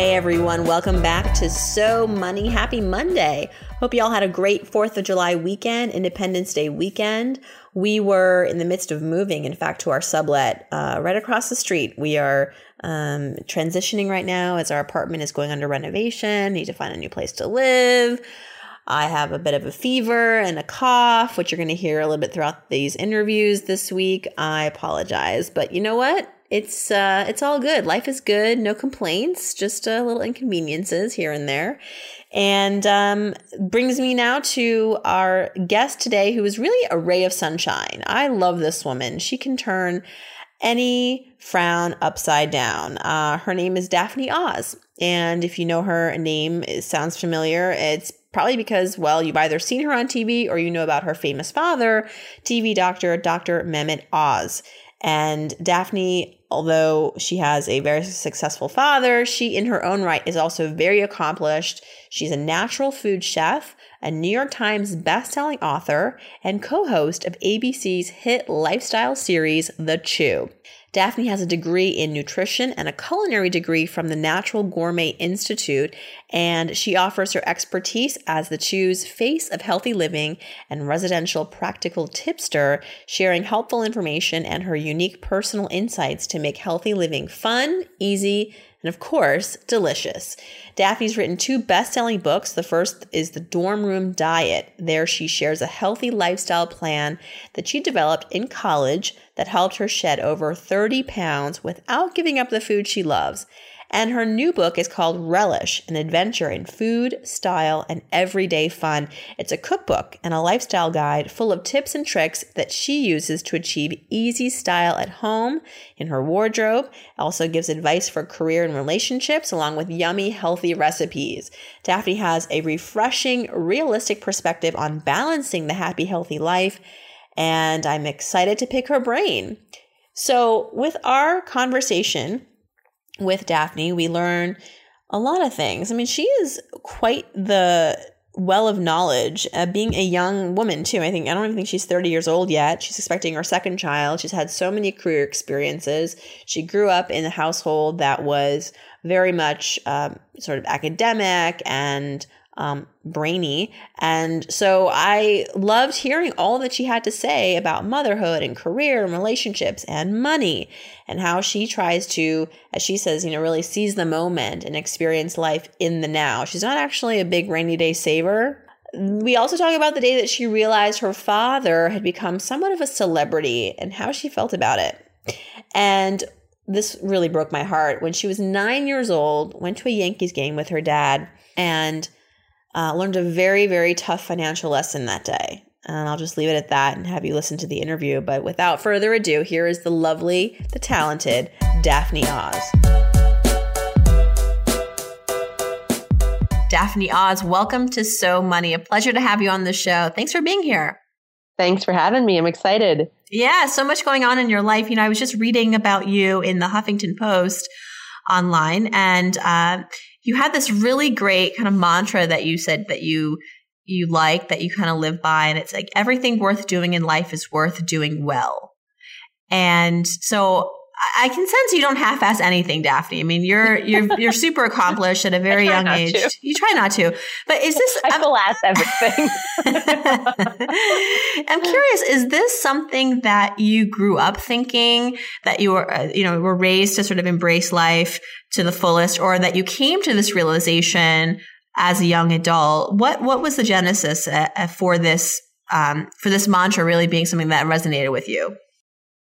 Hey everyone, welcome back to So Money. Happy Monday. Hope you all had a great 4th of July weekend, Independence Day weekend. We were in the midst of moving, in fact, to our sublet uh, right across the street. We are um, transitioning right now as our apartment is going under renovation, need to find a new place to live. I have a bit of a fever and a cough, which you're going to hear a little bit throughout these interviews this week. I apologize, but you know what? It's uh, it's all good. Life is good. No complaints. Just a uh, little inconveniences here and there. And um, brings me now to our guest today, who is really a ray of sunshine. I love this woman. She can turn any frown upside down. Uh, her name is Daphne Oz. And if you know her name, it sounds familiar. It's probably because, well, you've either seen her on TV or you know about her famous father, TV doctor, Dr. Mehmet Oz. And Daphne although she has a very successful father, she in her own right is also very accomplished. She's a natural food chef, a New York Times bestselling author, and co-host of ABC's hit lifestyle series The Chew. Daphne has a degree in nutrition and a culinary degree from the Natural Gourmet Institute, and she offers her expertise as the Chew's face of healthy living and residential practical tipster, sharing helpful information and her unique personal insights to make healthy living fun, easy, and of course, delicious. Daphne's written two best selling books. The first is The Dorm Room Diet. There, she shares a healthy lifestyle plan that she developed in college that helped her shed over 30 pounds without giving up the food she loves. And her new book is called Relish An Adventure in Food, Style, and Everyday Fun. It's a cookbook and a lifestyle guide full of tips and tricks that she uses to achieve easy style at home, in her wardrobe. Also gives advice for career and relationships, along with yummy, healthy recipes. Daphne has a refreshing, realistic perspective on balancing the happy, healthy life, and I'm excited to pick her brain. So, with our conversation, with Daphne, we learn a lot of things. I mean, she is quite the well of knowledge, uh, being a young woman too. I think I don't even think she's 30 years old yet. She's expecting her second child. She's had so many career experiences. She grew up in a household that was very much um, sort of academic and um, brainy. And so I loved hearing all that she had to say about motherhood and career and relationships and money and how she tries to, as she says, you know, really seize the moment and experience life in the now. She's not actually a big rainy day saver. We also talk about the day that she realized her father had become somewhat of a celebrity and how she felt about it. And this really broke my heart. When she was nine years old, went to a Yankees game with her dad and uh, learned a very, very tough financial lesson that day. And I'll just leave it at that and have you listen to the interview. But without further ado, here is the lovely, the talented Daphne Oz. Daphne Oz, welcome to So Money. A pleasure to have you on the show. Thanks for being here. Thanks for having me. I'm excited. Yeah, so much going on in your life. You know, I was just reading about you in the Huffington Post online, and uh, you had this really great kind of mantra that you said that you you like that you kind of live by and it's like everything worth doing in life is worth doing well. And so I can sense you don't half-ass anything, Daphne. I mean, you're you're you're super accomplished at a very young age. To. You try not to, but is this? I full ass everything. I'm curious. Is this something that you grew up thinking that you were, uh, you know, were raised to sort of embrace life to the fullest, or that you came to this realization as a young adult? What what was the genesis uh, uh for this um, for this mantra really being something that resonated with you?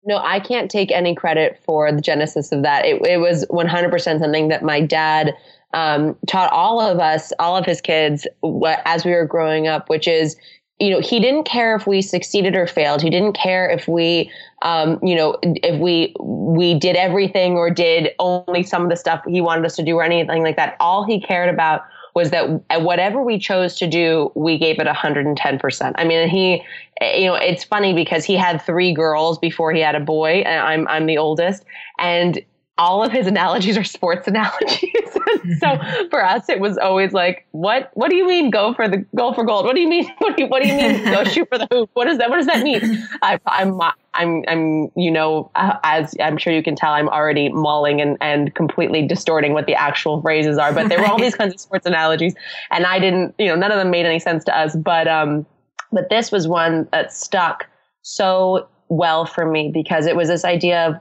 No, I can't take any credit for the genesis of that. It, it was 100% something that my dad um, taught all of us, all of his kids, what, as we were growing up, which is you know, he didn't care if we succeeded or failed. He didn't care if we, um, you know, if we we did everything or did only some of the stuff he wanted us to do or anything like that. All he cared about was that whatever we chose to do, we gave it 110%. I mean, he, eh, you know, it's funny because he had three girls before he had a boy, I'm I'm the oldest, and all of his analogies are sports analogies. so for us, it was always like, what, what do you mean go for the goal for gold? What do you mean? What do you, what do you mean go shoot for the hoop? What is that? What does that mean? I, I'm, I'm, I'm, you know, as I'm sure you can tell, I'm already mauling and, and completely distorting what the actual phrases are, but there were all these kinds of sports analogies and I didn't, you know, none of them made any sense to us, but, um, but this was one that stuck so well for me because it was this idea of,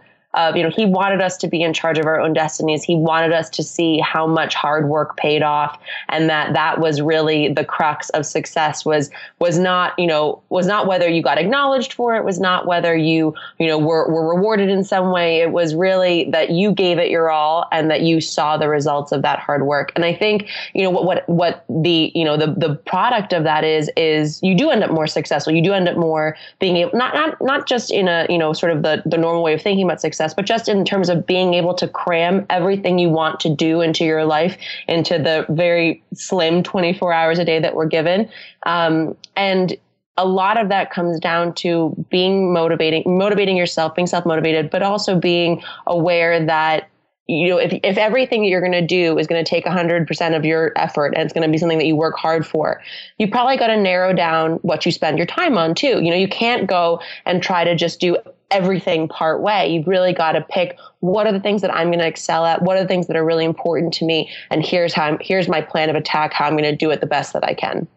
you know, he wanted us to be in charge of our own destinies. He wanted us to see how much hard work paid off and that that was really the crux of success was, was not, you know, was not whether you got acknowledged for it, was not whether you, you know, were, were rewarded in some way. It was really that you gave it your all and that you saw the results of that hard work. And I think, you know, what, what, what the, you know, the, the product of that is, is you do end up more successful. You do end up more being able, not, not, not just in a, you know, sort of the, the normal way of thinking about success, success, but just in terms of being able to cram everything you want to do into your life into the very slim 24 hours a day that we're given. Um, and a lot of that comes down to being motivating, motivating yourself, being self motivated, but also being aware that you know, if, if everything you're going to do is going to take 100% of your effort and it's going to be something that you work hard for, you probably got to narrow down what you spend your time on too. You know, you can't go and try to just do everything part way. You've really got to pick what are the things that I'm going to excel at, what are the things that are really important to me, and here's how I'm, here's my plan of attack, how I'm going to do it the best that I can.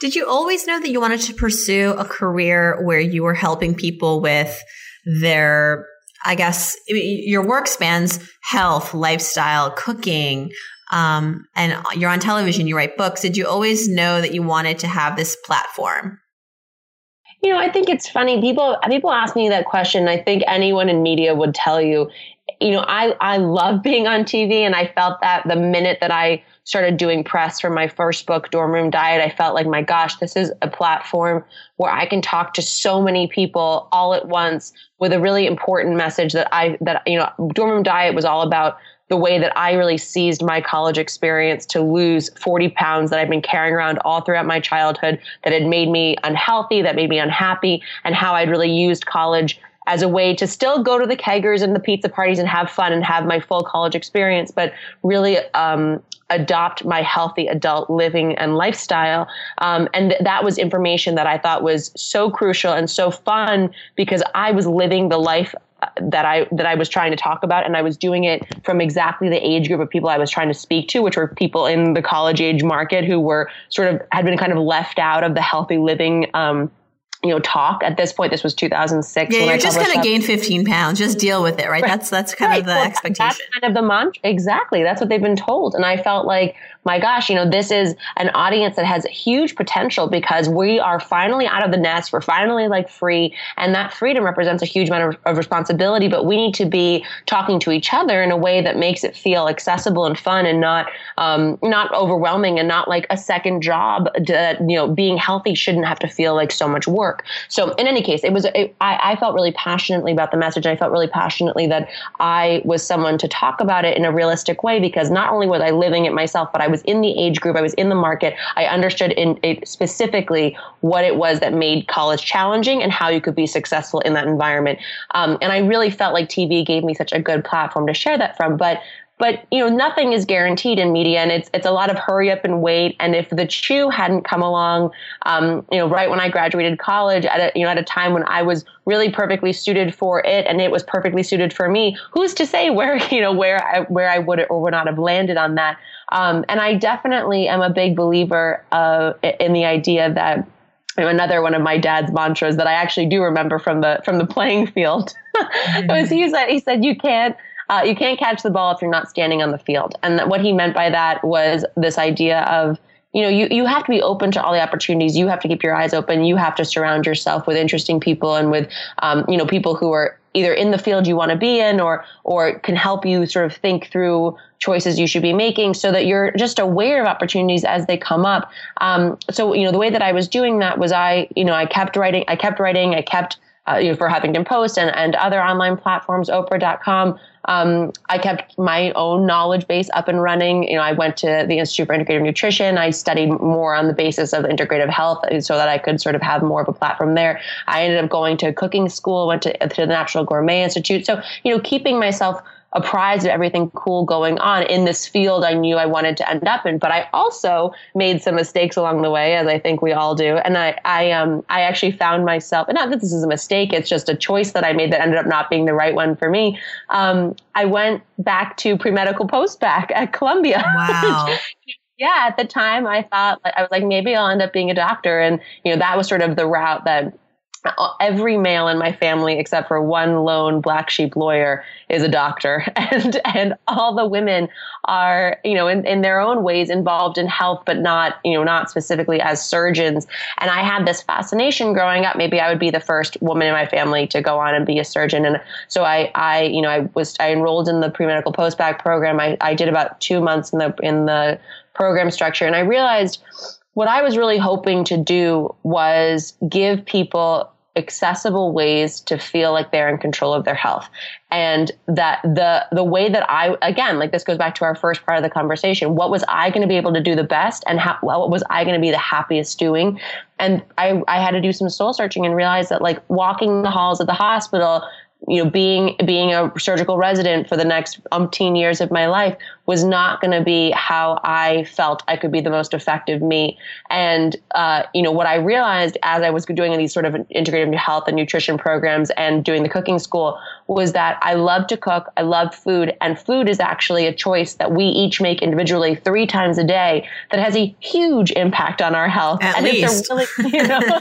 Did you always know that you wanted to pursue a career where you were helping people with their I guess your work spans health, lifestyle, cooking, um, and you're on television, you write books. Did you always know that you wanted to have this platform? You know, I think it's funny. People people ask me that question. I think anyone in media would tell you, you know, I I love being on TV, and I felt that the minute that I started doing press for my first book, Dorm Room Diet, I felt like, my gosh, this is a platform where I can talk to so many people all at once with a really important message that I that you know, Dorm Room Diet was all about the way that I really seized my college experience to lose 40 pounds that I've been carrying around all throughout my childhood that had made me unhealthy, that made me unhappy, and how I'd really used college as a way to still go to the keggers and the pizza parties and have fun and have my full college experience, but really um, adopt my healthy adult living and lifestyle. Um, and th- that was information that I thought was so crucial and so fun because I was living the life uh, that I that I was trying to talk about, and I was doing it from exactly the age group of people I was trying to speak to, which were people in the college age market who were sort of had been kind of left out of the healthy living um, you know talk. At this point this was 2006 yeah you're just going to gain 15 pounds. Just deal with it right, right. that's that's kind right. of the well, expectation. that's kind of the mantra exactly. That's what they've been told. And i felt like my gosh, you know, this is an audience that has huge potential because we are finally out of the nest. We're finally like free. And that freedom represents a huge amount of, of responsibility, but we need to be talking to each other in a way that makes it feel accessible and fun and not, um, not overwhelming and not like a second job that, you know, being healthy shouldn't have to feel like so much work. So in any case, it was, it, I, I felt really passionately about the message. I felt really passionately that I was someone to talk about it in a realistic way because not only was I living it myself, but I was in the age group, I was in the market. I understood in specifically what it was that made college challenging and how you could be successful in that environment. Um, and I really felt like TV gave me such a good platform to share that from. But but you know nothing is guaranteed in media and it's it's a lot of hurry up and wait and if the chew hadn't come along um, you know right when i graduated college at a you know at a time when i was really perfectly suited for it and it was perfectly suited for me who's to say where you know where i where i would or would not have landed on that um, and I definitely am a big believer in the idea that another one of my dad's mantras that I actually do remember from the from the playing field mm-hmm. was he said he said you can't uh, you can't catch the ball if you're not standing on the field and what he meant by that was this idea of you know, you, you have to be open to all the opportunities. You have to keep your eyes open. You have to surround yourself with interesting people and with, um, you know, people who are either in the field you want to be in or, or can help you sort of think through choices you should be making so that you're just aware of opportunities as they come up. Um, so, you know, the way that I was doing that was I, you know, I kept writing, I kept writing, I kept, uh, you know, for Huffington Post and, and other online platforms, Oprah.com. Um, I kept my own knowledge base up and running. You know, I went to the Institute for Integrative Nutrition. I studied more on the basis of integrative health so that I could sort of have more of a platform there. I ended up going to cooking school, went to, to the Natural Gourmet Institute. So, you know, keeping myself apprised of everything cool going on in this field I knew I wanted to end up in. But I also made some mistakes along the way, as I think we all do. And I, I, um, I actually found myself, and not that this is a mistake, it's just a choice that I made that ended up not being the right one for me. Um, I went back to pre medical post-bac at Columbia. Wow. yeah, at the time I thought I was like, maybe I'll end up being a doctor. And, you know, that was sort of the route that every male in my family except for one lone black sheep lawyer is a doctor. And and all the women are you know in, in their own ways involved in health but not you know not specifically as surgeons. And i had this fascination growing up. Maybe i would be the first woman in my family to go on and be a surgeon. And so i i you know i was i enrolled in the pre-medical post-bac program. I, I did about two months in the in the program structure. And i realized what I was really hoping to do was give people accessible ways to feel like they're in control of their health. And that the the way that i again like this goes back to our first part of the conversation what was i going to be able to do the best and how what was i going to be the happiest doing? And i i had to do some soul searching and realize that like walking the halls of the hospital you know, being being a surgical resident for the next umpteen years of my life was not going to be how I felt I could be the most effective me. And uh, you know, what I realized as I was doing these sort of integrative health and nutrition programs and doing the cooking school was that I love to cook, I love food, and food is actually a choice that we each make individually three times a day that has a huge impact on our health. At and least. it's a really, you know,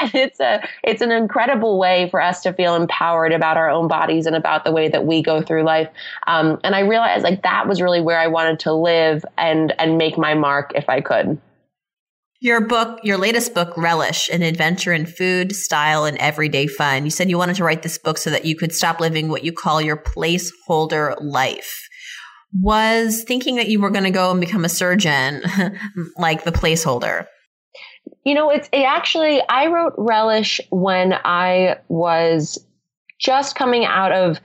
and it's a it's an incredible way for us to feel empowered about our own bodies and about the way that we go through life. Um, and I realized like that was really where I wanted to live and and make my mark if I could. Your book, your latest book, Relish, an adventure in food, style, and everyday fun. You said you wanted to write this book so that you could stop living what you call your placeholder life. Was thinking that you were going to go and become a surgeon like the placeholder? You know, it's it actually, I wrote Relish when I was just coming out of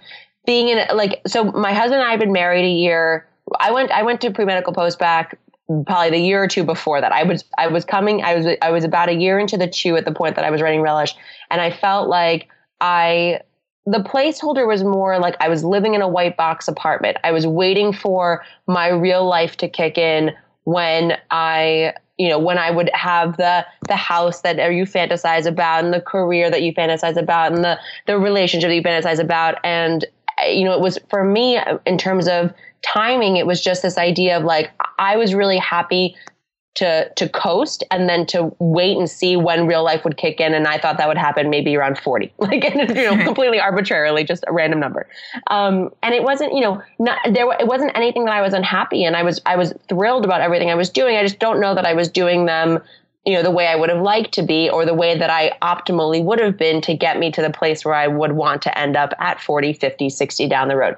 being in like so my husband and I have been married a year. I went I went to pre medical post-bac probably the year or two before that. I was I was coming I was I was about a year into the chew at the point that I was writing Relish and I felt like I the placeholder was more like I was living in a white box apartment. I was waiting for my real life to kick in when I you know when I would have the the house that you fantasize about and the career that you fantasize about and the the relationship that you fantasize about and you know it was for me in terms of timing it was just this idea of like I was really happy to to coast and then to wait and see when real life would kick in. And i thought that would happen maybe around 40 like you know completely arbitrarily just a random number. Um, and it wasn't you know not there it wasn't anything that i was unhappy and i was i was thrilled about everything i was doing. I just don't know that i was doing them you know the way i would have liked to be or the way that i optimally would have been to get me to the place where i would want to end up at 40 50 60 down the road.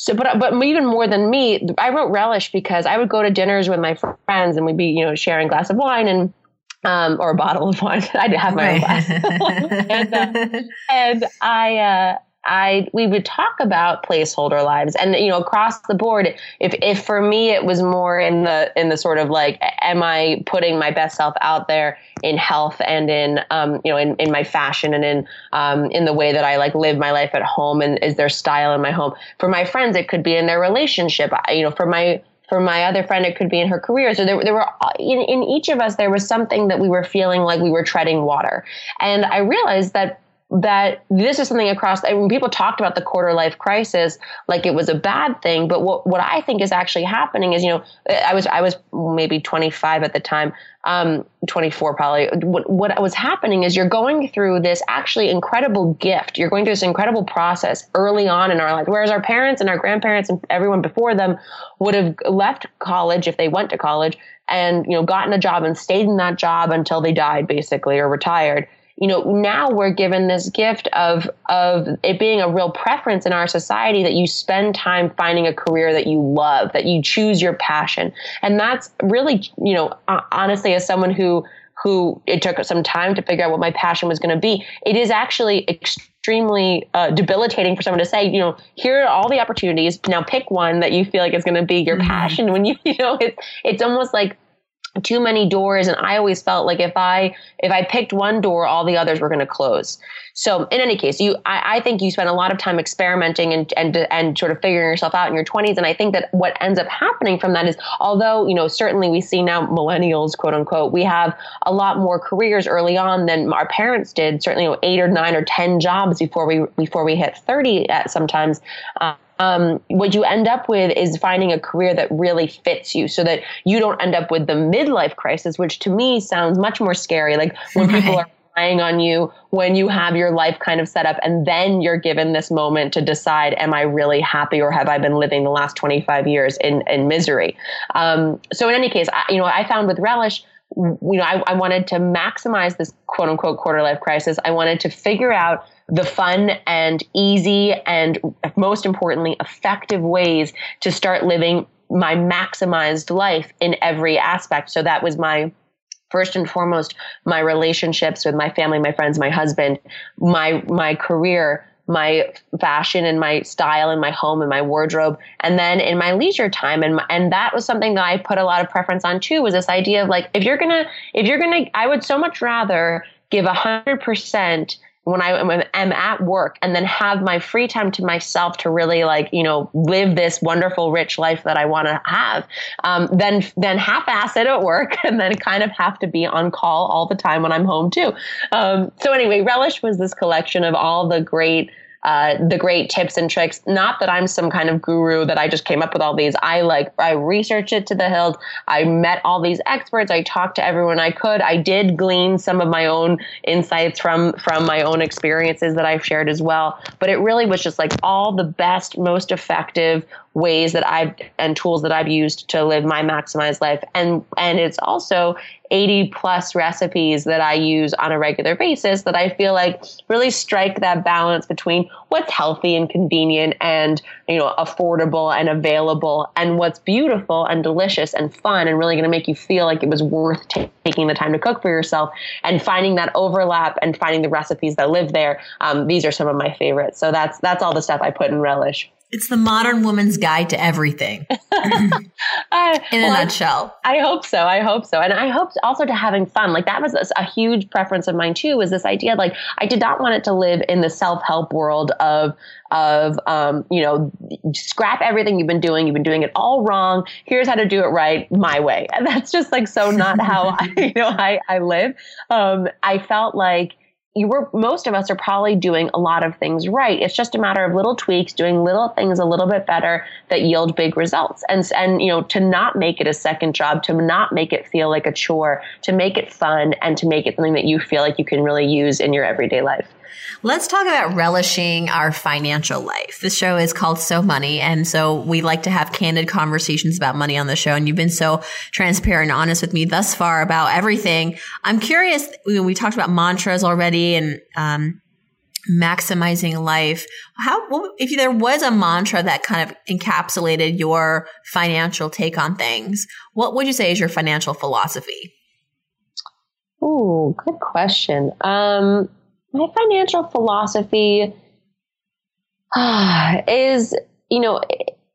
So, but but even more than me, I wrote relish because I would go to dinners with my friends and we'd be you know sharing a glass of wine and um, or a bottle of wine. I'd have my own glass, and, uh, and I uh, I we would talk about placeholder lives and you know across the board if if for me it was more in the in the sort of like am I putting my best self out there in health and in um you know in, in my fashion and in um in the way that I like live my life at home and is there style in my home for my friends it could be in their relationship you know for my for my other friend, it could be in her career. So there, there were in, in each of us, there was something that we were feeling like we were treading water. And I realized that that this is something across when people talked about the quarter life crisis like it was a bad thing but what, what i think is actually happening is you know i was i was maybe 25 at the time um, 24 probably. What, what was happening is you're going through this actually incredible gift. You're going through this incredible process early on in our life whereas our parents and our grandparents and everyone before them would have left college if they went to college and you know gotten a job and stayed in that job until they died basically or retired you know now we're given this gift of of it being a real preference in our society that you spend time finding a career that you love that you choose your passion and that's really you know honestly as someone who who it took some time to figure out what my passion was going to be it is actually extremely uh, debilitating for someone to say you know here are all the opportunities now pick one that you feel like is going to be your mm-hmm. passion when you you know it's it's almost like too many doors and i always felt like if i if i picked one door all the others were going to close. So in any case you I, I, think you spend a lot of time experimenting and and and sort of figuring yourself out in your 20s and i think that what ends up happening from that is although you know certainly we see now millennials quote unquote we have a lot more careers early on than our parents did certainly you know, eight or nine or ten jobs before we before we hit 30 at sometimes uh, um, what you end up with is finding a career that really fits you so that you don't end up with the midlife crisis, which to me sounds much more scary. Like when right. people are relying on you, when you have your life kind of set up, and then you're given this moment to decide, am I really happy or have I been living the last 25 years in, in misery? Um, so in any case, I, you know, I found with Relish, you know, I, I wanted to maximize this quote unquote quarter life crisis. I wanted to figure out the fun and easy and most importantly, effective ways to start living my maximized life in every aspect. So that was my first and foremost my relationships with my family, my friends, my husband, my my career, my fashion and my style and my home and my wardrobe and then in my leisure time and and that was something that I put a lot of preference on too was this idea of like if you're going to if you're going to I would so much rather give a 100% when I am at work and then have my free time to myself to really like, you know, live this wonderful, rich life that I want to have, um, then, then half ass it at work and then kind of have to be on call all the time when I'm home too. Um, so anyway, Relish was this collection of all the great uh, the great tips and tricks. Not that I'm some kind of guru that I just came up with all these. I like I researched it to the hilt. I met all these experts. I talked to everyone I could. I did glean some of my own insights from from my own experiences that I've shared as well. But it really was just like all the best, most effective ways that I've and tools that I've used to live my maximized life. And and it's also 80 plus recipes that I use on a regular basis that I feel like really strike that balance between what's healthy and convenient and, you know, affordable and available and what's beautiful and delicious and fun and really going to make you feel like it was worth t- taking the time to cook for yourself and finding that overlap and finding the recipes that live there. Um, these are some of my favorites. So that's, that's all the stuff I put in relish. It's the modern woman's guide to everything. in a well, nutshell. I, hope so. I hope so. And I hope also to having fun. Like that was a, a huge preference of mine too, was this idea like I did not want it to live in the self-help world of of um, you know, scrap everything you've been doing. You've been doing it all wrong. Here's how to do it right my way. And that's just like so not how I, you know I, I live. Um, I felt like you were most of us are probably doing a lot of things right. It's just a matter of little tweaks, doing little things a little bit better that yield big results. And and you know, to not make it a second job, to not make it feel like a chore, to make it fun and to make it something that you feel like you can really use in your everyday life. Let's talk about relishing our financial life. The show is called So Money. And so we like to have candid conversations about money on the show. And you've been so transparent and honest with me thus far about everything. I'm curious, we talked about mantras already and, um, maximizing life. How, if there was a mantra that kind of encapsulated your financial take on things, what would you say is your financial philosophy? Oh, good question. Um, my financial philosophy uh, is, you know,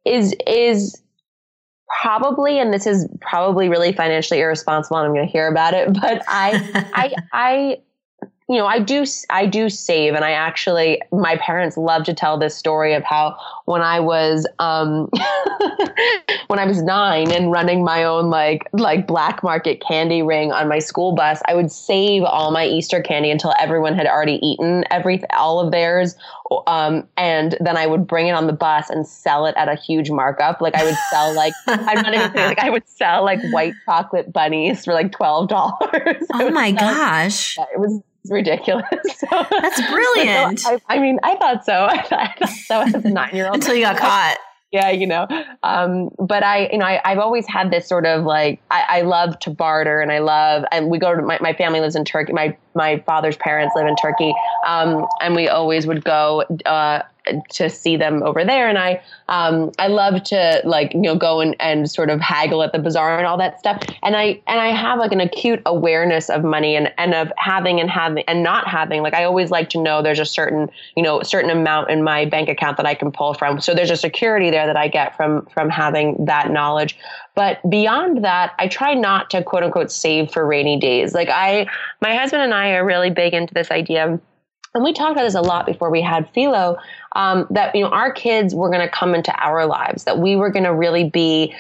is, is probably, and this is probably really financially irresponsible and I'm going to hear about it, but I, I, I, you know, I do, I do save, and I actually, my parents love to tell this story of how when I was, um, when I was nine and running my own like like black market candy ring on my school bus, I would save all my Easter candy until everyone had already eaten every all of theirs, um, and then I would bring it on the bus and sell it at a huge markup. Like I would sell like I'm not even kidding, like I would sell like white chocolate bunnies for like twelve dollars. Oh my gosh! It was ridiculous. So, That's brilliant. So I, I, mean, I thought so. I thought so as a nine year old until you got caught. Yeah, you know, um, but I, you know, I, have always had this sort of like I, I, love to barter, and I love, and we go to my, my family lives in Turkey. My my father's parents live in Turkey, um, and we always would go uh, to see them over there. And I, um, I love to like, you know, go and, and sort of haggle at the bazaar and all that stuff. And I, and I have like an acute awareness of money and, and of having and having and not having, like, I always like to know there's a certain, you know, certain amount in my bank account that I can pull from. So there's a security there that I get from, from having that knowledge. But beyond that, I try not to quote unquote save for rainy days. Like I, my husband and I are really big into this idea and we talked about this a lot before we had Philo, um, that you know our kids were going to come into our lives, that we were going to really be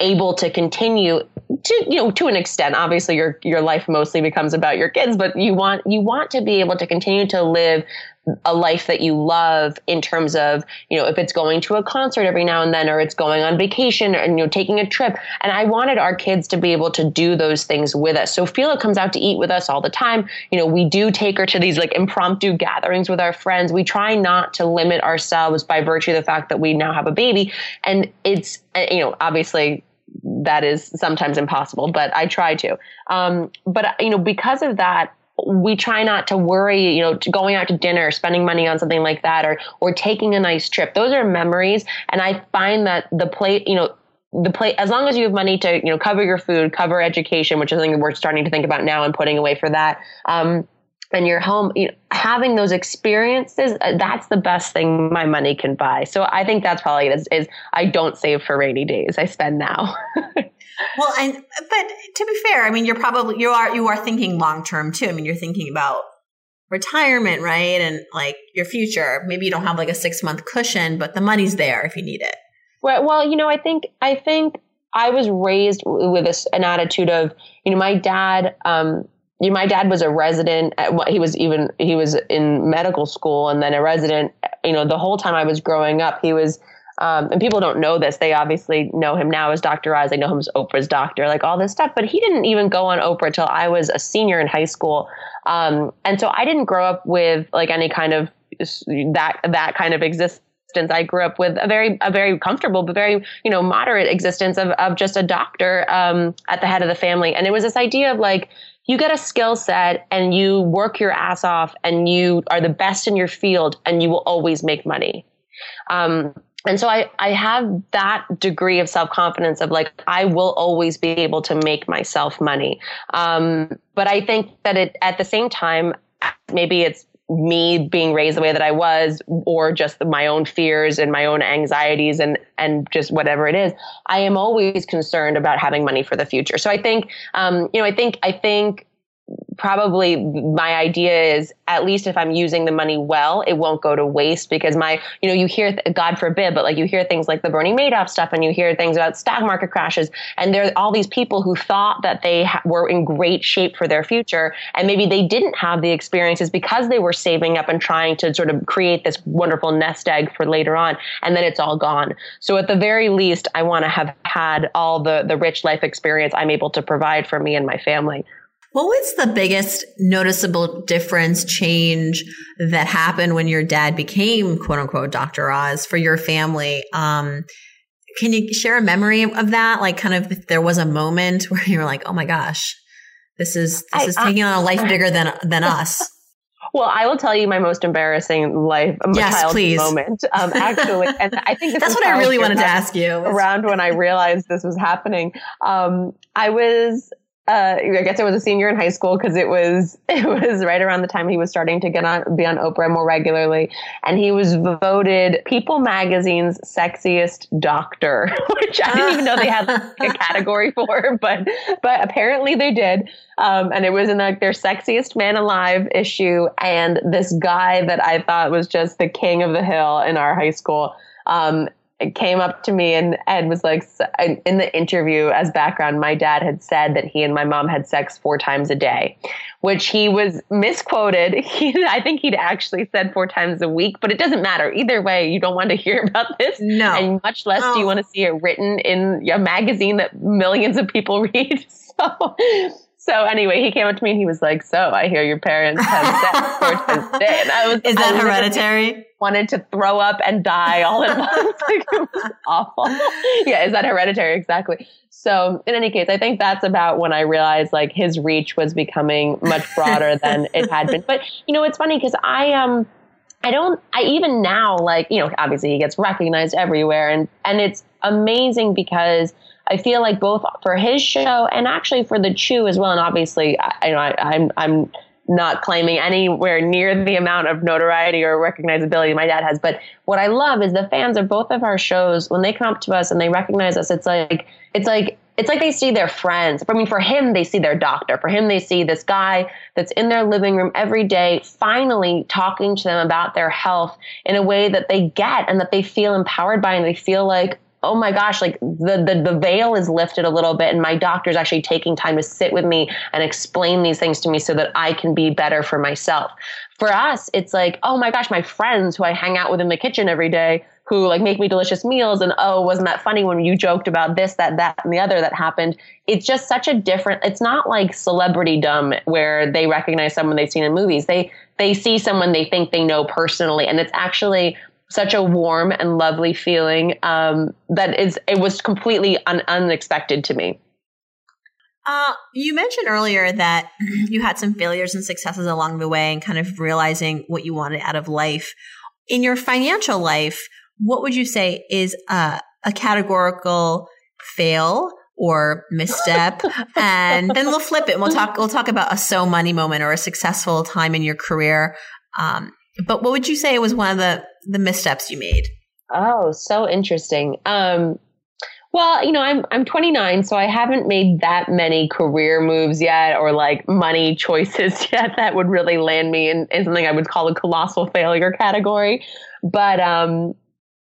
able to continue to you know to an extent. Obviously, your your life mostly becomes about your kids, but you want you want to be able to continue to live a life that you love in terms of you know if it's going to a concert every now and then or it's going on vacation and you know taking a trip. And i wanted our kids to be able to do those things with us. So Philo comes out to eat with us all the time. You know we do take her to these like impromptu gatherings with our friends. We try not to limit ourselves by virtue of the fact that we now have a baby. And it's uh, you know obviously that is sometimes impossible but i try to. Um, but you know because of that we try not to worry, you know, going out to dinner, spending money on something like that, or or taking a nice trip. Those are memories, and I find that the plate, you know, the plate as long as you have money to you know cover your food, cover education, which is something we're starting to think about now and putting away for that. Um, and your home, you know, having those experiences, uh, that's the best thing my money can buy. So I think that's probably it is, is I don't save for rainy days. I spend now. well, and but to be fair, I mean, you're probably you are you are thinking long term too. I mean, you're thinking about retirement, right, and like your future. Maybe you don't have like a six month cushion, but the money's there if you need it. Right. Well, you know, I think I think I was raised with this an attitude of you know my dad. Um, you my dad was a resident. At, he was even he was in medical school and then a resident. You know, the whole time I was growing up, he was um, and people don't know this. They obviously know him now as Dr. Oz. They know him as Oprah's doctor, like all this stuff. But he didn't even go on Oprah until I was a senior in high school. Um, and so I didn't grow up with like any kind of that that kind of existence. I grew up with a very a very comfortable but very you know moderate existence of of just a doctor um, at the head of the family. And it was this idea of like you get a skill set and you work your ass off and you are the best in your field and you will always make money. Um, and so I, I have that degree of self confidence of like, I will always be able to make myself money. Um, but I think that it, at the same time, maybe it's me being raised the way that I was, or just my own fears and my own anxieties and, and just whatever it is. I am always concerned about having money for the future. So I think, um, you know, I think, I think probably my idea is at least if I'm using the money well, it won't go to waste because my, you know, you hear, God forbid, but like you hear things like the Bernie Madoff stuff and you hear things about stock market crashes. And there are all these people who thought that they ha- were in great shape for their future. And maybe they didn't have the experiences because they were saving up and trying to sort of create this wonderful nest egg for later on. And then it's all gone. So at the very least, I want to have had all the, the rich life experience I'm able to provide for me and my family. What was the biggest noticeable difference, change that happened when your dad became quote unquote Dr. Oz for your family? Um, can you share a memory of that? Like kind of there was a moment where you were like, oh my gosh, this is, this I, is taking on a life bigger than, than us. Well, I will tell you my most embarrassing life, yes, please. moment. Um, actually, and I think that's what I really wanted to ask you. Around when I realized this was happening, um, I was uh, I guess I was a senior in high school because it was it was right around the time he was starting to get on be on Oprah more regularly, and he was voted People Magazine's sexiest doctor, which I didn't even know they had like a category for, but but apparently they did, um, and it was in like their sexiest man alive issue, and this guy that I thought was just the king of the hill in our high school. Um, came up to me and, and was like, in the interview as background, my dad had said that he and my mom had sex four times a day, which he was misquoted. He, I think he'd actually said four times a week, but it doesn't matter. Either way, you don't want to hear about this. No. And much less oh. do you oh. want to see it written in a magazine that millions of people read. So, so anyway, he came up to me and he was like, "So I hear your parents have sex four times a day." And I was is that hereditary? Wanted to throw up and die all at once. like, it was awful. Yeah, is that hereditary? Exactly. So in any case, I think that's about when I realized like his reach was becoming much broader than it had been. But you know, it's funny because I um I don't I even now like you know obviously he gets recognized everywhere and and it's amazing because I feel like both for his show and actually for the Chew as well. And obviously, I, you know, I, I'm I'm not claiming anywhere near the amount of notoriety or recognizability my dad has. But what I love is the fans of both of our shows when they come up to us and they recognize us. It's like it's like it's like they see their friends. I mean, for him, they see their doctor. For him, they see this guy that's in their living room every day, finally talking to them about their health in a way that they get and that they feel empowered by, and they feel like, oh my gosh, like the, the, the veil is lifted a little bit and my doctor's actually taking time to sit with me and explain these things to me so that I can be better for myself. For us, it's like, oh my gosh, my friends who I hang out with in the kitchen every day who like make me delicious meals and oh wasn't that funny when you joked about this that that and the other that happened it's just such a different it's not like celebrity dumb where they recognize someone they've seen in movies they they see someone they think they know personally and it's actually such a warm and lovely feeling um, that is it was completely un- unexpected to me. Uh, you mentioned earlier that you had some failures and successes along the way and kind of realizing what you wanted out of life. In your financial life, what would you say is a, a categorical fail or misstep? and then we'll flip it. And we'll talk. We'll talk about a so money moment or a successful time in your career. Um, but what would you say was one of the the missteps you made? Oh, so interesting. Um, well, you know, I'm I'm 29, so I haven't made that many career moves yet, or like money choices yet that would really land me in, in something I would call a colossal failure category. But um,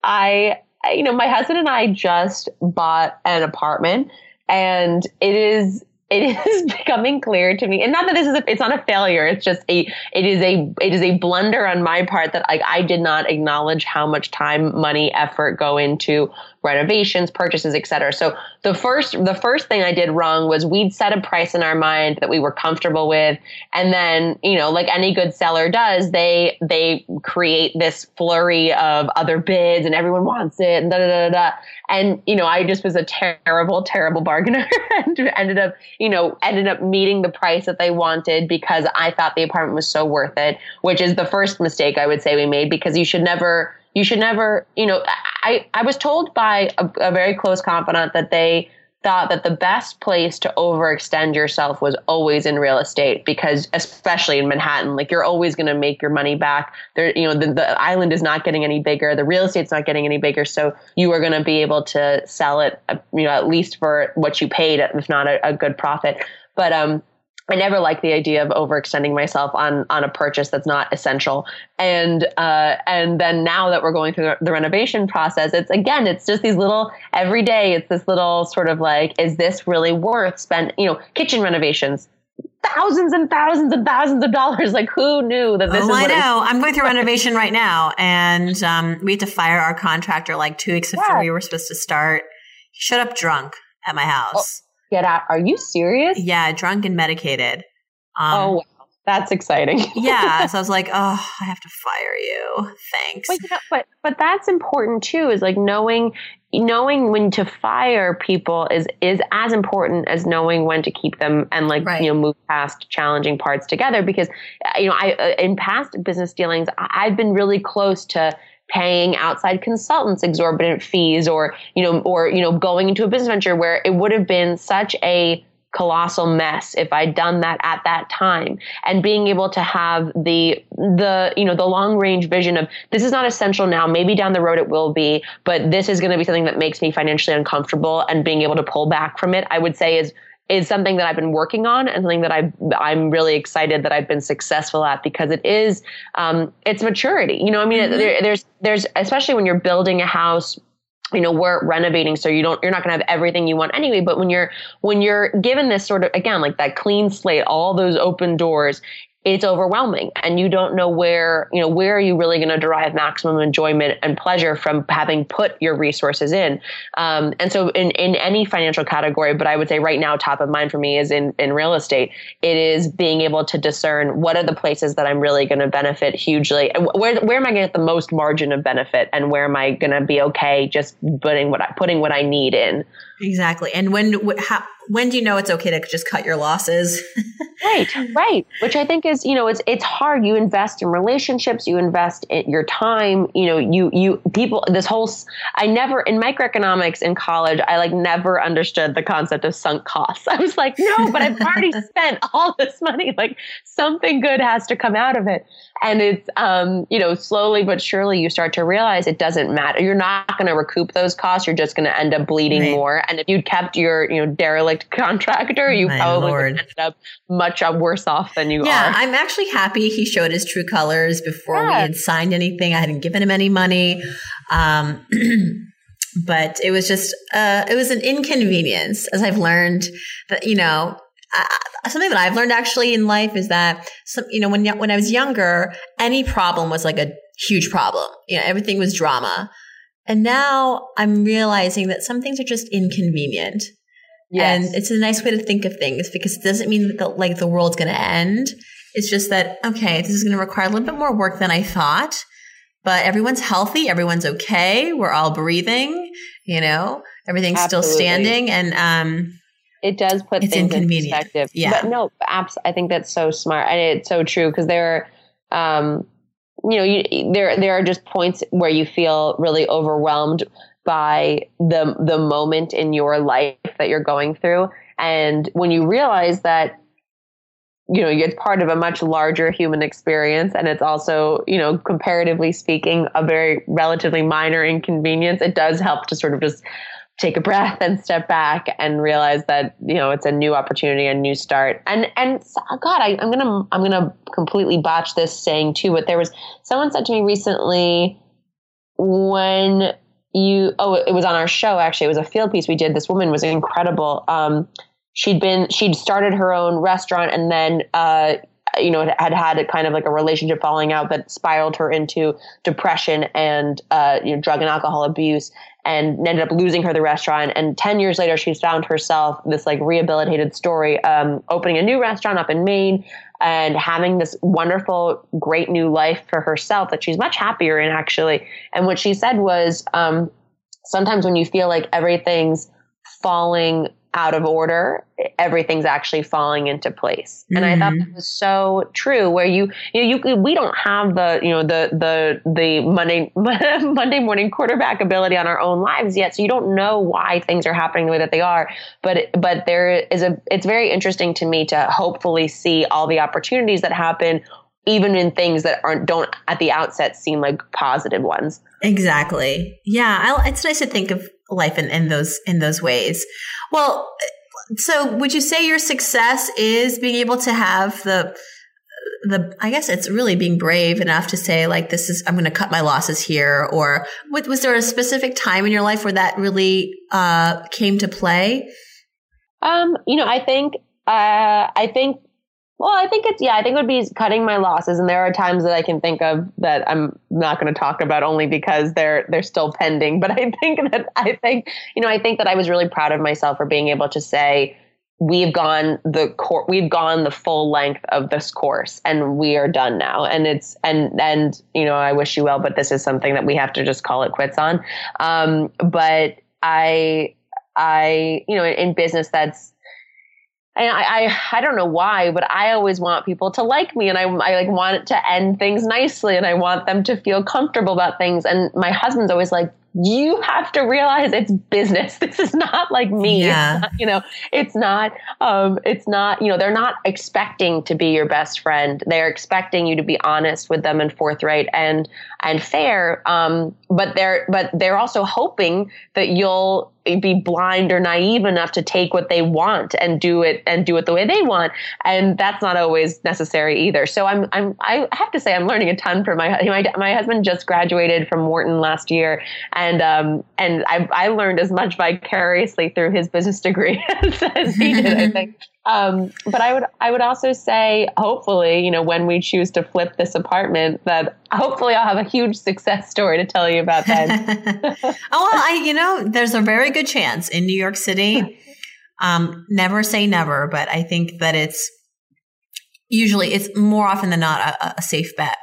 I, you know, my husband and I just bought an apartment, and it is it is becoming clear to me. And not that this is a, it's not a failure. It's just a it is a it is a blunder on my part that like I did not acknowledge how much time money effort go into renovations, purchases, etc. So the first the first thing I did wrong was we'd set a price in our mind that we were comfortable with, and then you know, like any good seller does, they they create this flurry of other bids, and everyone wants it, and da da da da. And you know, I just was a terrible, terrible bargainer, and ended up you know ended up meeting the price that they wanted because I thought the apartment was so worth it, which is the first mistake I would say we made because you should never you should never, you know, I, I was told by a, a very close confidant that they thought that the best place to overextend yourself was always in real estate because especially in Manhattan, like you're always going to make your money back. There, you know, the, the island is not getting any bigger. The real estate's not getting any bigger. So you are going to be able to sell it, you know, at least for what you paid, if not a, a good profit. But, um, I never like the idea of overextending myself on on a purchase that's not essential. And uh, and then now that we're going through the, renovation process, it's again, it's just these little every day. It's this little sort of like, is this really worth spend? You know, kitchen renovations, thousands and thousands and thousands of dollars. Like who knew that this? Oh, I know. I'm going through renovation right now, and um, we had to fire our contractor like two weeks before yeah. we were supposed to start. He showed up drunk at my house. Oh get out. Are you serious? Yeah, drunk and medicated. Um, oh, wow. That's exciting. yeah. So I was like, oh, I have to fire you. Thanks. But, you know, but but that's important too. Is like knowing knowing when to fire people is is as important as knowing when to keep them and like right. you know move past challenging parts together. Because you know, I uh, in past business dealings, I've been really close to paying outside consultants exorbitant fees or you know or you know going into a business venture where it would have been such a colossal mess if I'd done that at that time. And being able to have the the you know the long range vision of this is not essential now maybe down the road it will be but this is going to be something that makes me financially uncomfortable and being able to pull back from it I would say is is something that I've been working on and something that I I'm really excited that I've been successful at because it is um, it's maturity. You know, I mean, mm-hmm. there, there's there's especially when you're building a house you know we're renovating so you don't you're not going to have everything you want anyway but when you're when you're given this sort of again like that clean slate all those open doors it's overwhelming. And you don't know where you know where are you really going to derive maximum enjoyment and pleasure from having put your resources in. Um, and so in, in any financial category but i would say right now top of mind for me is in, in real estate it is being able to discern what are the places that i'm really going to benefit hugely. And where, where am i going to get the most margin of benefit? And where am i going to be okay just putting what I, putting what i need in? Exactly. And when how, when do you know it's okay to just cut your losses? right, right. Which I think is, you know, it's it's hard. You invest in relationships, you invest in your time. You know, you you people. This whole I never in microeconomics in college. I like never understood the concept of sunk costs. I was like, no, but I've already spent all this money. Like something good has to come out of it and it's um, you know slowly but surely you start to realize it doesn't matter you're not going to recoup those costs you're just going to end up bleeding right. more and if you'd kept your you know derelict contractor you My probably would ended up much uh, worse off than you yeah, are i'm actually happy he showed his true colors before yeah. we had signed anything i hadn't given him any money um, but it was just uh, it was an inconvenience as i've learned that you know I, something that I've learned actually in life is that some, you know, when, when I was younger, any problem was like a huge problem. You know, everything was drama. And now I'm realizing that some things are just inconvenient. Yes. And it's a nice way to think of things because it doesn't mean that the, like the world's going to end. It's just that, okay, this is going to require a little bit more work than I thought, but everyone's healthy. Everyone's okay. We're all breathing, you know, everything's Absolutely. still standing. And, um, it does put it's things in perspective. Yeah. But no, apps, I think that's so smart. And it's so true because there are, um, you know, you, there, there are just points where you feel really overwhelmed by the, the moment in your life that you're going through. And when you realize that, you know, it's part of a much larger human experience. And it's also, you know, comparatively speaking, a very relatively minor inconvenience. It does help to sort of just take a breath and step back and realize that you know it's a new opportunity a new start and and god I, i'm gonna i'm gonna completely botch this saying too but there was someone said to me recently when you oh it was on our show actually. It was a field piece we did. This woman was incredible. Um, she'd been she'd started her own restaurant and then uh, you know, had had a kind of like a relationship falling out that spiraled her into depression and, uh, you know, drug and alcohol abuse and ended up losing her the restaurant. And 10 years later, she's found herself this like rehabilitated story, um, opening a new restaurant up in Maine and having this wonderful, great new life for herself that she's much happier in actually. And what she said was, um, sometimes when you feel like everything's falling out of order, everything's actually falling into place. And mm-hmm. I thought mm-hmm. that was so true. Where you, you know, you we don't have the, you know, the the the Monday Monday morning quarterback ability on our own lives yet, so you don't know why things are happening the way that they are. But but there is a. It's very interesting to me to hopefully see all the opportunities that happen even in things that aren't don't at the outset seem like positive ones. Exactly. Yeah, I, it's nice to think of life in, in those in those ways. Well, so would you say your success is being able to have the the I guess it's really being brave enough to say like this is I'm going to cut my losses here or was there a specific time in your life where that really uh, came to play? Um, you know, I think uh, I think well, I think it's yeah, I think it would be cutting my losses, and there are times that I can think of that I'm not going to talk about only because they're they're still pending. But I think that I think you know I think that I was really proud of myself for being able to say we've gone the cor- we've gone the full length of this course and we are done now and it's and and you know i wish you well but this is something that we have to just call it quits on um, but i i you know in business that's and I, I, I don't know why, but I always want people to like me, and I, I like want it to end things nicely, and I want them to feel comfortable about things. And my husband's always like, "You have to realize it's business. This is not like me. Yeah. Not, you know, it's not. Um, it's not. You know, they're not expecting to be your best friend. They're expecting you to be honest with them and forthright. And and fair. Um, but they're but they're also hoping that you'll be blind or naive enough to take what they want and do it and do it the way they want. And that's not always necessary either. So i'm i'm i have to say i'm learning a ton from my my, my husband just graduated from wharton last year. And um and i i learned as much vicariously through his business degree as he did i think um, but I would I would also say hopefully you know when we choose to flip this apartment that hopefully I'll have a huge success story to tell you about that. oh well, I you know there's a very good chance in New York City. Um, never say never, but I think that it's usually it's more often than not a, a safe bet.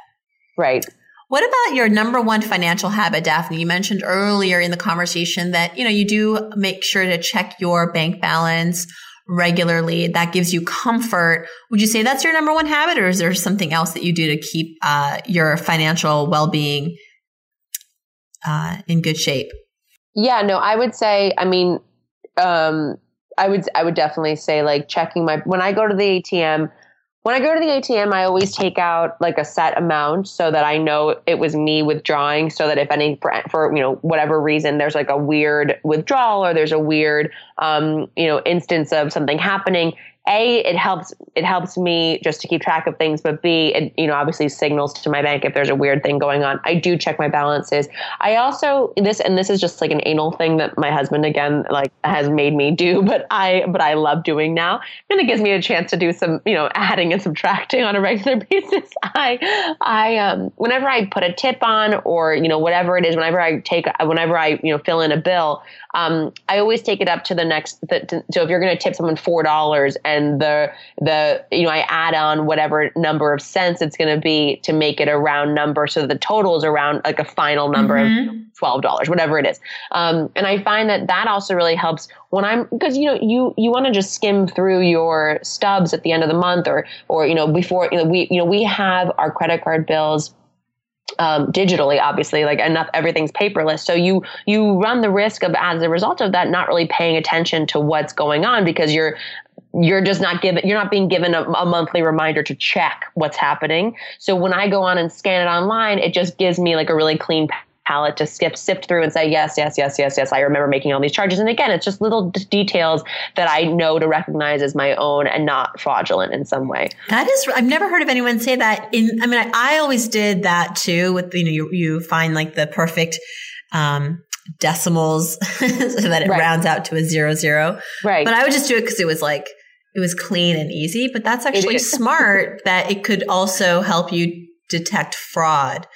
Right. What about your number one financial habit, Daphne? You mentioned earlier in the conversation that you know you do make sure to check your bank balance regularly that gives you comfort. Would you say that's your number one habit or is there something else that you do to keep uh, your financial well-being uh, in good shape? Yeah no i would say i mean um, i would i would definitely say like checking my when i go to the atm when I go to the ATM, I always take out like a set amount so that I know it was me withdrawing. So that if any for, you know whatever reason there's like a weird withdrawal or there's a weird um, you know instance of something happening, a it helps it helps me just to keep track of things but b it you know obviously signals to my bank if there's a weird thing going on. I do check my balances. I also this and this is just like an anal thing that my husband again like has made me do but i but i love doing now. And it gives me a chance to do some you know adding and subtracting on a regular basis. I i um whenever i put a tip on or you know whatever it is whenever i take whenever i you know fill in a bill um i always take it up to the next the, so if you're going to tip someone four dollars and and the the you know I add on whatever number of cents it's going to be to make it a round number, so the total is around like a final number mm-hmm. of twelve dollars, whatever it is. Um, and I find that that also really helps when I'm because you know you you want to just skim through your stubs at the end of the month or or you know before you know we you know we have our credit card bills um, digitally obviously like enough everything's paperless. So you you run the risk of as a result of that not really paying attention to what's going on because you're you're just not given you're not being given a, a, monthly reminder to check what's happening. So when i go on and scan it online it just gives me like a really clean palette to skip sift through and say yes yes yes yes yes i remember making all these charges. And again it's just little d- details that i know to recognize as my own and not fraudulent in some way. That is i've never heard of anyone say that in i mean i, I always did that too with you know you, you find like the perfect um, decimals so that it right. rounds out to a zero zero. Right. But i would just do it because it was like it was clean and easy but that's actually smart that it could also help you detect fraud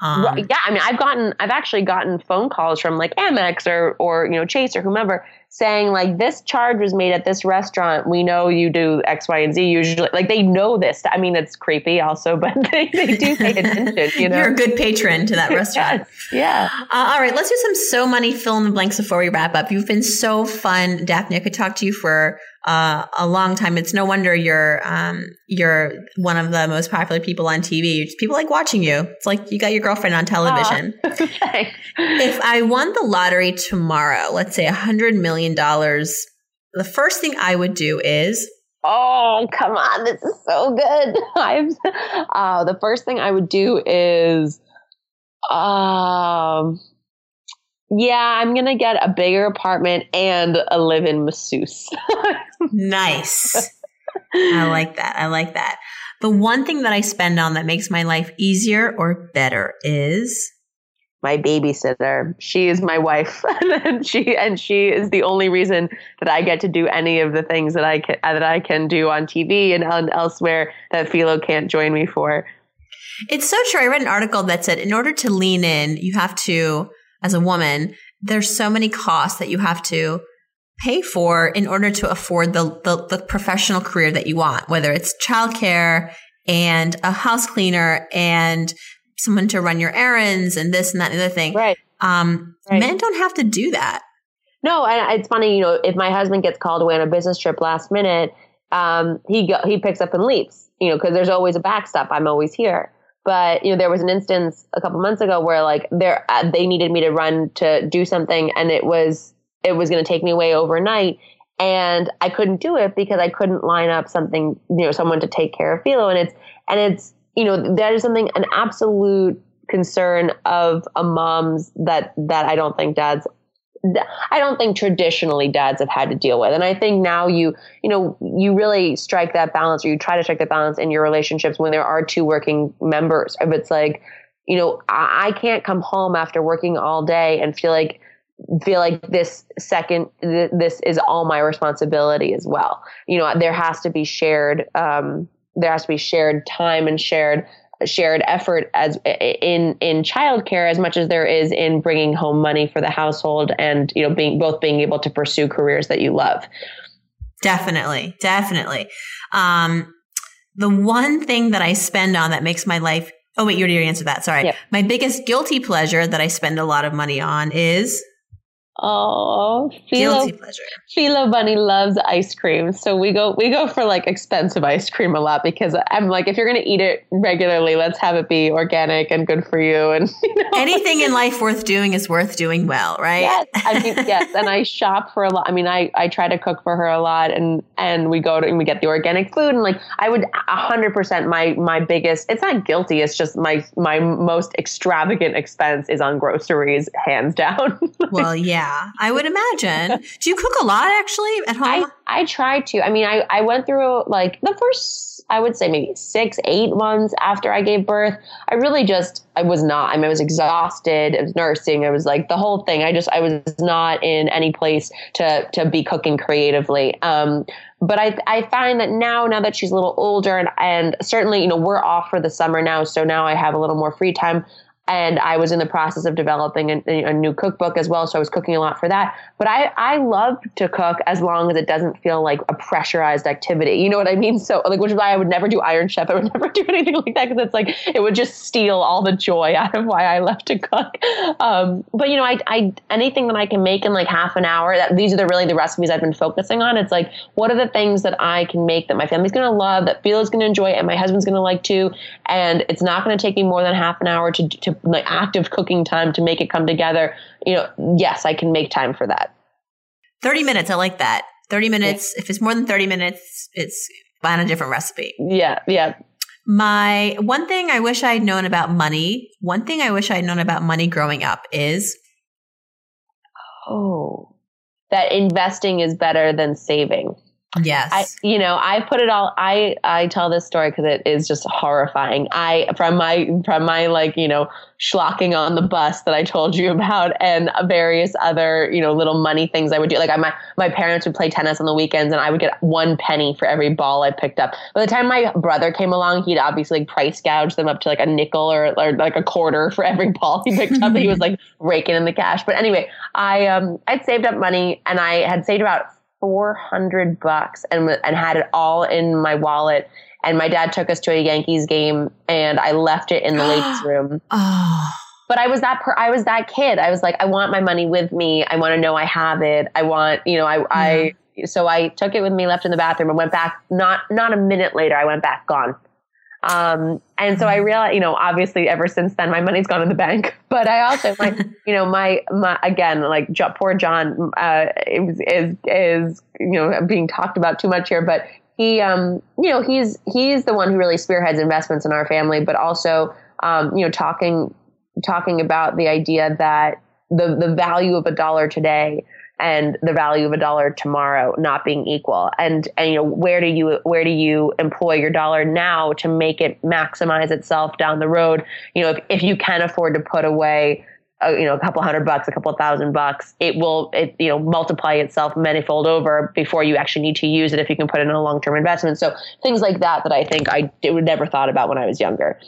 um, well, yeah, I mean, I've gotten, I've actually gotten phone calls from like Amex or, or you know, Chase or whomever saying like this charge was made at this restaurant. We know you do X, Y, and Z usually. Like they know this. I mean, it's creepy also, but they, they do pay attention. You know, you're a good patron to that restaurant. yes, yeah. Uh, all right, let's do some so money fill in the blanks before we wrap up. You've been so fun, Daphne. I could talk to you for uh, a long time. It's no wonder you're um, you're one of the most popular people on TV. People like watching you. It's like you got your girlfriend on television. if I won the lottery tomorrow, let's say a hundred million dollars, the first thing I would do is Oh, come on. This is so good. I'm, uh, the first thing I would do is, um, yeah, I'm going to get a bigger apartment and a live in masseuse. nice. I like that. I like that. The one thing that I spend on that makes my life easier or better is my babysitter. She is my wife, and she and she is the only reason that I get to do any of the things that I can that I can do on TV and, and elsewhere that Philo can't join me for. It's so true. I read an article that said in order to lean in, you have to as a woman, there's so many costs that you have to pay for in order to afford the, the, the professional career that you want, whether it's childcare and a house cleaner and someone to run your errands and this and that and the other thing. Right. Um, right. Men don't have to do that. No, and it's funny, you know, if my husband gets called away on a business trip last minute, um, he go, he picks up and leaves, you know, because there's always a backstop. I'm always here. But you know, there was an instance a couple months ago where like there uh, they needed me to run to do something, and it was it was going to take me away overnight, and I couldn't do it because I couldn't line up something you know someone to take care of Philo, and it's and it's you know that is something an absolute concern of a mom's that that I don't think dads I don't think traditionally dads have had to deal with. And I think now you, you know, you really strike that balance or you try to strike that balance in your relationships when there are two working members. If it's like, you know, I, can't come home after working all day and feel like feel like this second th- this is all my responsibility as well you know there has to be shared um, there has to be shared time and shared shared effort as in in childcare as much as there is in bringing home money for the household and you know being both being able to pursue careers that you love. Definitely. Definitely. Um, the one thing that i spend on that makes my life oh wait you already answered that. Sorry. Yep. my biggest guilty pleasure that i spend a lot of money on is Oh, Philo, Philo Bunny loves ice cream, so we go we go for like expensive ice cream a lot because I'm like, if you're gonna eat it regularly, let's have it be organic and good for you. And you know, anything in life worth doing is worth doing well, right? Yes, I mean yes, and I shop for a lot. I mean, I I try to cook for her a lot, and and we go to and we get the organic food, and like I would hundred percent my my biggest. It's not guilty. It's just my my most extravagant expense is on groceries, hands down. well, yeah. Yeah, I would imagine. Do you cook a lot actually at home? I, I try to. I mean, I, I went through like the first, I would say maybe six, eight months after I gave birth. I really just, I was not, I mean, I was exhausted. I was nursing. I was like the whole thing. I just, I was not in any place to, to be cooking creatively. Um, but I, I find that now, now that she's a little older and, and certainly, you know, we're off for the summer now. So now I have a little more free time and I was in the process of developing a, a, new cookbook as well. So I was cooking a lot for that. But I, I love to cook as long as it doesn't feel like a pressurized activity. You know what I mean? So like, which is why I would never do Iron Chef. I would never do anything like that because it's like it would just steal all the joy out of why I love to cook. Um, but you know, I, I anything that I can make in like half an hour. That these are the really the recipes I've been focusing on. It's like what are the things that I can make that my family's going to love, that Philo's going to enjoy, and my husband's going to like too. And it's not going to take me more than half an hour to to like active cooking time to make it come together, you know, yes, I can make time for that. 30 minutes. I like that. 30 minutes. Yeah. If it's more than 30 minutes, it's on a different recipe. Yeah. Yeah. My one thing I wish I'd known about money, one thing I wish I'd known about money growing up is oh, that investing is better than saving. Yes. I, you know, I put it all, I, I tell this story because it is just horrifying. I, from my, from my like, you know, schlocking on the bus that I told you about and various other, you know, little money things I would do. Like I, my, my parents would play tennis on the weekends and I would get one penny for every ball I picked up. By the time my brother came along, he'd obviously like price gouge them up to like a nickel or, or like a quarter for every ball he picked up. he was like raking in the cash. But anyway, I, um, I'd saved up money and I had saved about 400 bucks and, and had it all in my wallet. And my dad took us to a Yankees game and I left it in the ladies room. Oh. But I was that per, I was that kid. I was like, I want my money with me. I want to know I have it. I want, you know, I, I, so I took it with me, left in the bathroom and went back. Not, not a minute later, I went back gone. Um, and so I mm-hmm. realized, you know, obviously ever since then, my money's gone in the bank. But I also, my, you know, my, my again, like poor John uh, is, is, is, you know, being talked about too much here, but he, um, you know, he's, he's the one who really spearheads investments in our family, but also, um, you know, talking, talking about the idea that the, the value of a dollar today and the value of a dollar tomorrow not being equal. And and you know where do you where do you employ your dollar now to make it maximize itself down the road? You know if, if you can afford to put away a, you know a couple hundred bucks a couple thousand bucks it will it you know multiply itself manifold over before you actually need to use it if you can put it in a long-term investment. So things like that that i think i would never thought about when i was younger.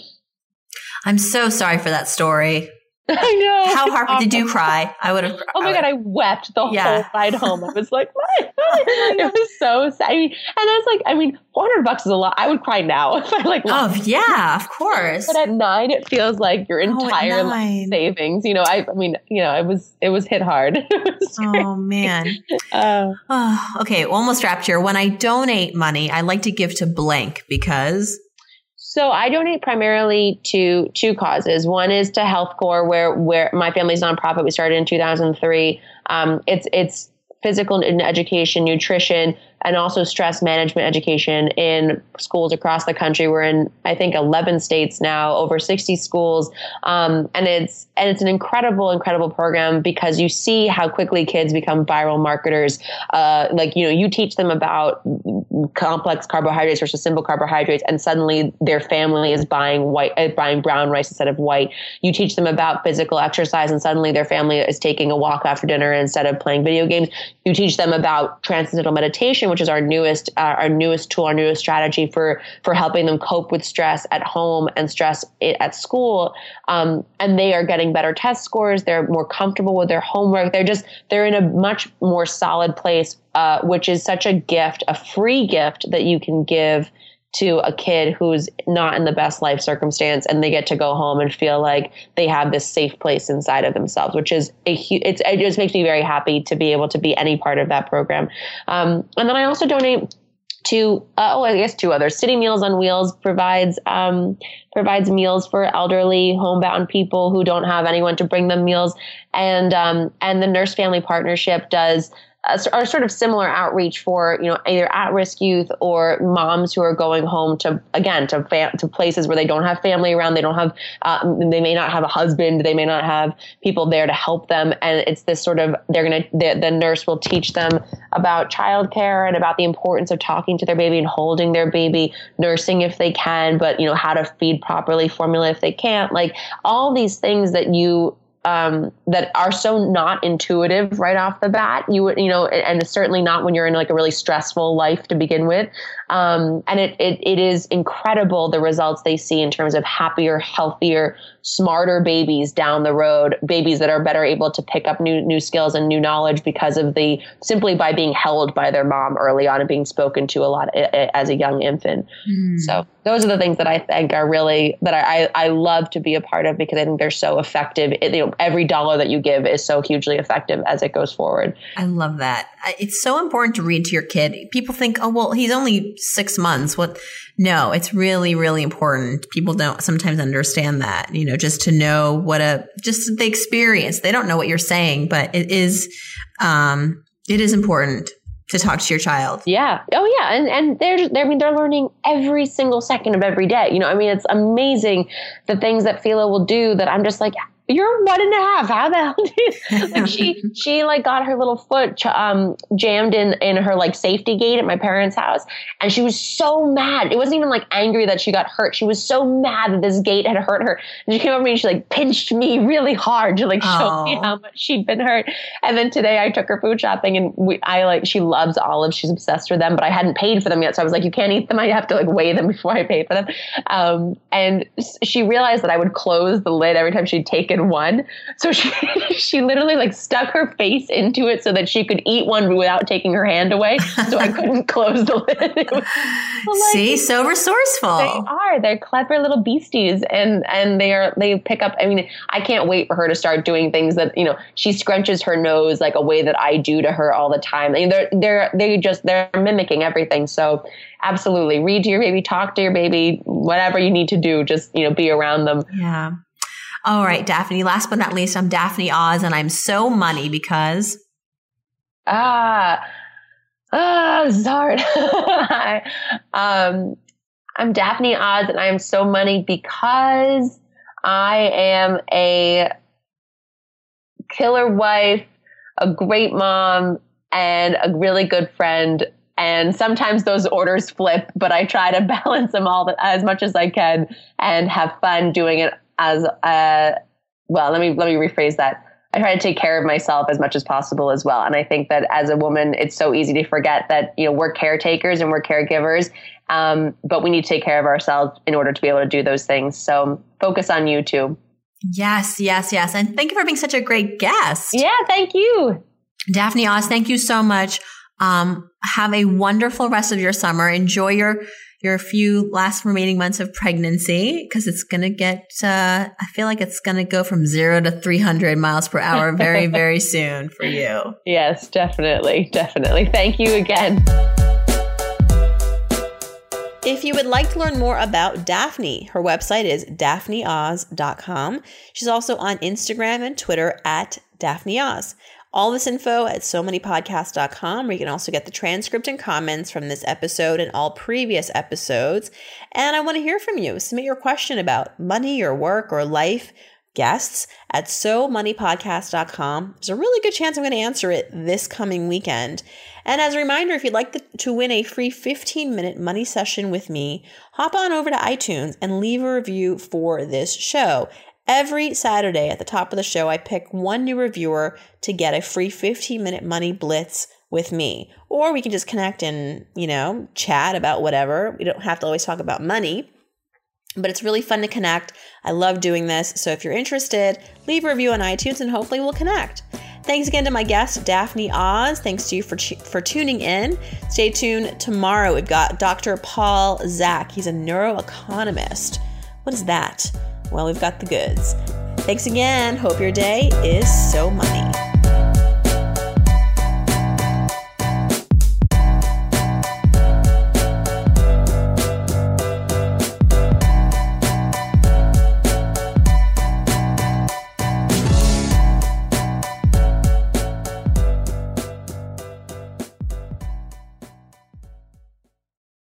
I'm so sorry for that story I know. How hard did you cry? I would have. Oh my god, I wept the yeah. whole ride home. I was like, my, it was so sad. I mean, and that's like, I mean, four hundred bucks is a lot. I would cry now if I like. Oh yeah, of course. But at nine, it feels like your oh, entire oh, savings. You know, I, I mean, you know, it was it was hit hard. oh man. Uh, oh, okay, almost wrapped here. When I donate money, I like to give to blank because so I donate primarily to two causes. One is to Health Corps, where where my family's nonprofit. We started in 2003. Um, it's it's physical education, nutrition, and also stress management education in schools across the country. We're in, I think, 11 states now, over 60 schools. Um, and it's, and it's an incredible, incredible program because you see how quickly kids become viral marketers. Uh, like, you know, you teach them about complex carbohydrates versus simple carbohydrates, and suddenly their family is buying white, uh, buying brown rice instead of white. You teach them about physical exercise, and suddenly their family is taking a walk after dinner instead of playing video games. You teach them about transcendental meditation, which is our newest, uh, our newest tool, our newest strategy for for helping them cope with stress at home and stress at school. Um, and they are getting better test scores. They're more comfortable with their homework. They're just they're in a much more solid place, uh, which is such a gift, a free gift that you can give to a kid who's not in the best life circumstance and they get to go home and feel like they have this safe place inside of themselves which is a it's it just makes me very happy to be able to be any part of that program um, and then i also donate to uh, oh I guess two others. City Meals on Wheels provides um, provides meals for elderly homebound people who don't have anyone to bring them meals, and um, and the Nurse Family Partnership does are sort of similar outreach for you know either at-risk youth or moms who are going home to again to to places where they don't have family around they don't have uh, they may not have a husband they may not have people there to help them and it's this sort of they're gonna the, the nurse will teach them about childcare and about the importance of talking to their baby and holding their baby nursing if they can but you know how to feed properly formula if they can't like all these things that you um, that are so not intuitive right off the bat. You would, you know, and it's certainly not when you're in like a really stressful life to begin with. Um, and it, it, it is incredible the results they see in terms of happier, healthier, smarter babies down the road, babies that are better able to pick up new new skills and new knowledge because of the simply by being held by their mom early on and being spoken to a lot as a young infant. Mm. So those are the things that I think are really that I, I, love to be a part of because I think they're so effective. It, you know, every dollar that you give is so hugely effective as it goes forward. I love that. It's so important to read to your kid. People think, oh well, he's only six months. What? No, it's really, really important. People don't sometimes understand that, you know, just to know what a, just the experience. They don't know what you're saying, but it is, um, it is important to talk to your child. Yeah. Oh yeah. And and they're, they're I mean they're learning every single second of every day. You know, I mean it's amazing the things that Philo will do that I'm just like you're one and a half. How the hell did like she she like got her little foot um jammed in in her like safety gate at my parents' house, and she was so mad. It wasn't even like angry that she got hurt. She was so mad that this gate had hurt her. And she came over to me and she like pinched me really hard to like show me how much she'd been hurt. And then today I took her food shopping and we I like she loves olives. She's obsessed with them, but I hadn't paid for them yet, so I was like, you can't eat them. I have to like weigh them before I pay for them. Um, and she realized that I would close the lid every time she'd take taken one. So she she literally like stuck her face into it so that she could eat one without taking her hand away. So I couldn't close the lid. like, See, so resourceful. They are. They're clever little beasties, and and they are. They pick up. I mean, I can't wait for her to start doing things that you know. She scrunches her nose like a way that I do to her all the time. I mean, they're they're they just they're mimicking everything. So absolutely read to your baby talk to your baby whatever you need to do just you know be around them yeah all right, Daphne. Last but not least, I'm Daphne Oz, and I'm so money because. Ah, ah, this is hard. um, I'm Daphne Oz, and I am so money because I am a killer wife, a great mom, and a really good friend. And sometimes those orders flip, but I try to balance them all as much as I can and have fun doing it as a well, let me let me rephrase that. I try to take care of myself as much as possible as well. And I think that as a woman, it's so easy to forget that, you know, we're caretakers and we're caregivers. Um, but we need to take care of ourselves in order to be able to do those things. So focus on you too. Yes, yes, yes. And thank you for being such a great guest. Yeah, thank you. Daphne Oz, thank you so much. Um, have a wonderful rest of your summer. Enjoy your your few last remaining months of pregnancy because it's going to get, uh, I feel like it's going to go from zero to 300 miles per hour very, very soon for you. Yes, definitely. Definitely. Thank you again. If you would like to learn more about Daphne, her website is daphneoz.com. She's also on Instagram and Twitter at Daphne Oz. All this info at so many manypodcasts.com, where you can also get the transcript and comments from this episode and all previous episodes. And I want to hear from you. Submit your question about money or work or life guests at so somoneypodcast.com. There's a really good chance I'm going to answer it this coming weekend. And as a reminder, if you'd like to win a free 15 minute money session with me, hop on over to iTunes and leave a review for this show. Every Saturday at the top of the show, I pick one new reviewer to get a free 15 minute money blitz with me. Or we can just connect and, you know, chat about whatever. We don't have to always talk about money. But it's really fun to connect. I love doing this. So if you're interested, leave a review on iTunes and hopefully we'll connect. Thanks again to my guest, Daphne Oz. Thanks to you for, for tuning in. Stay tuned tomorrow. We've got Dr. Paul Zak. He's a neuroeconomist. What is that? Well, we've got the goods. Thanks again. Hope your day is so money.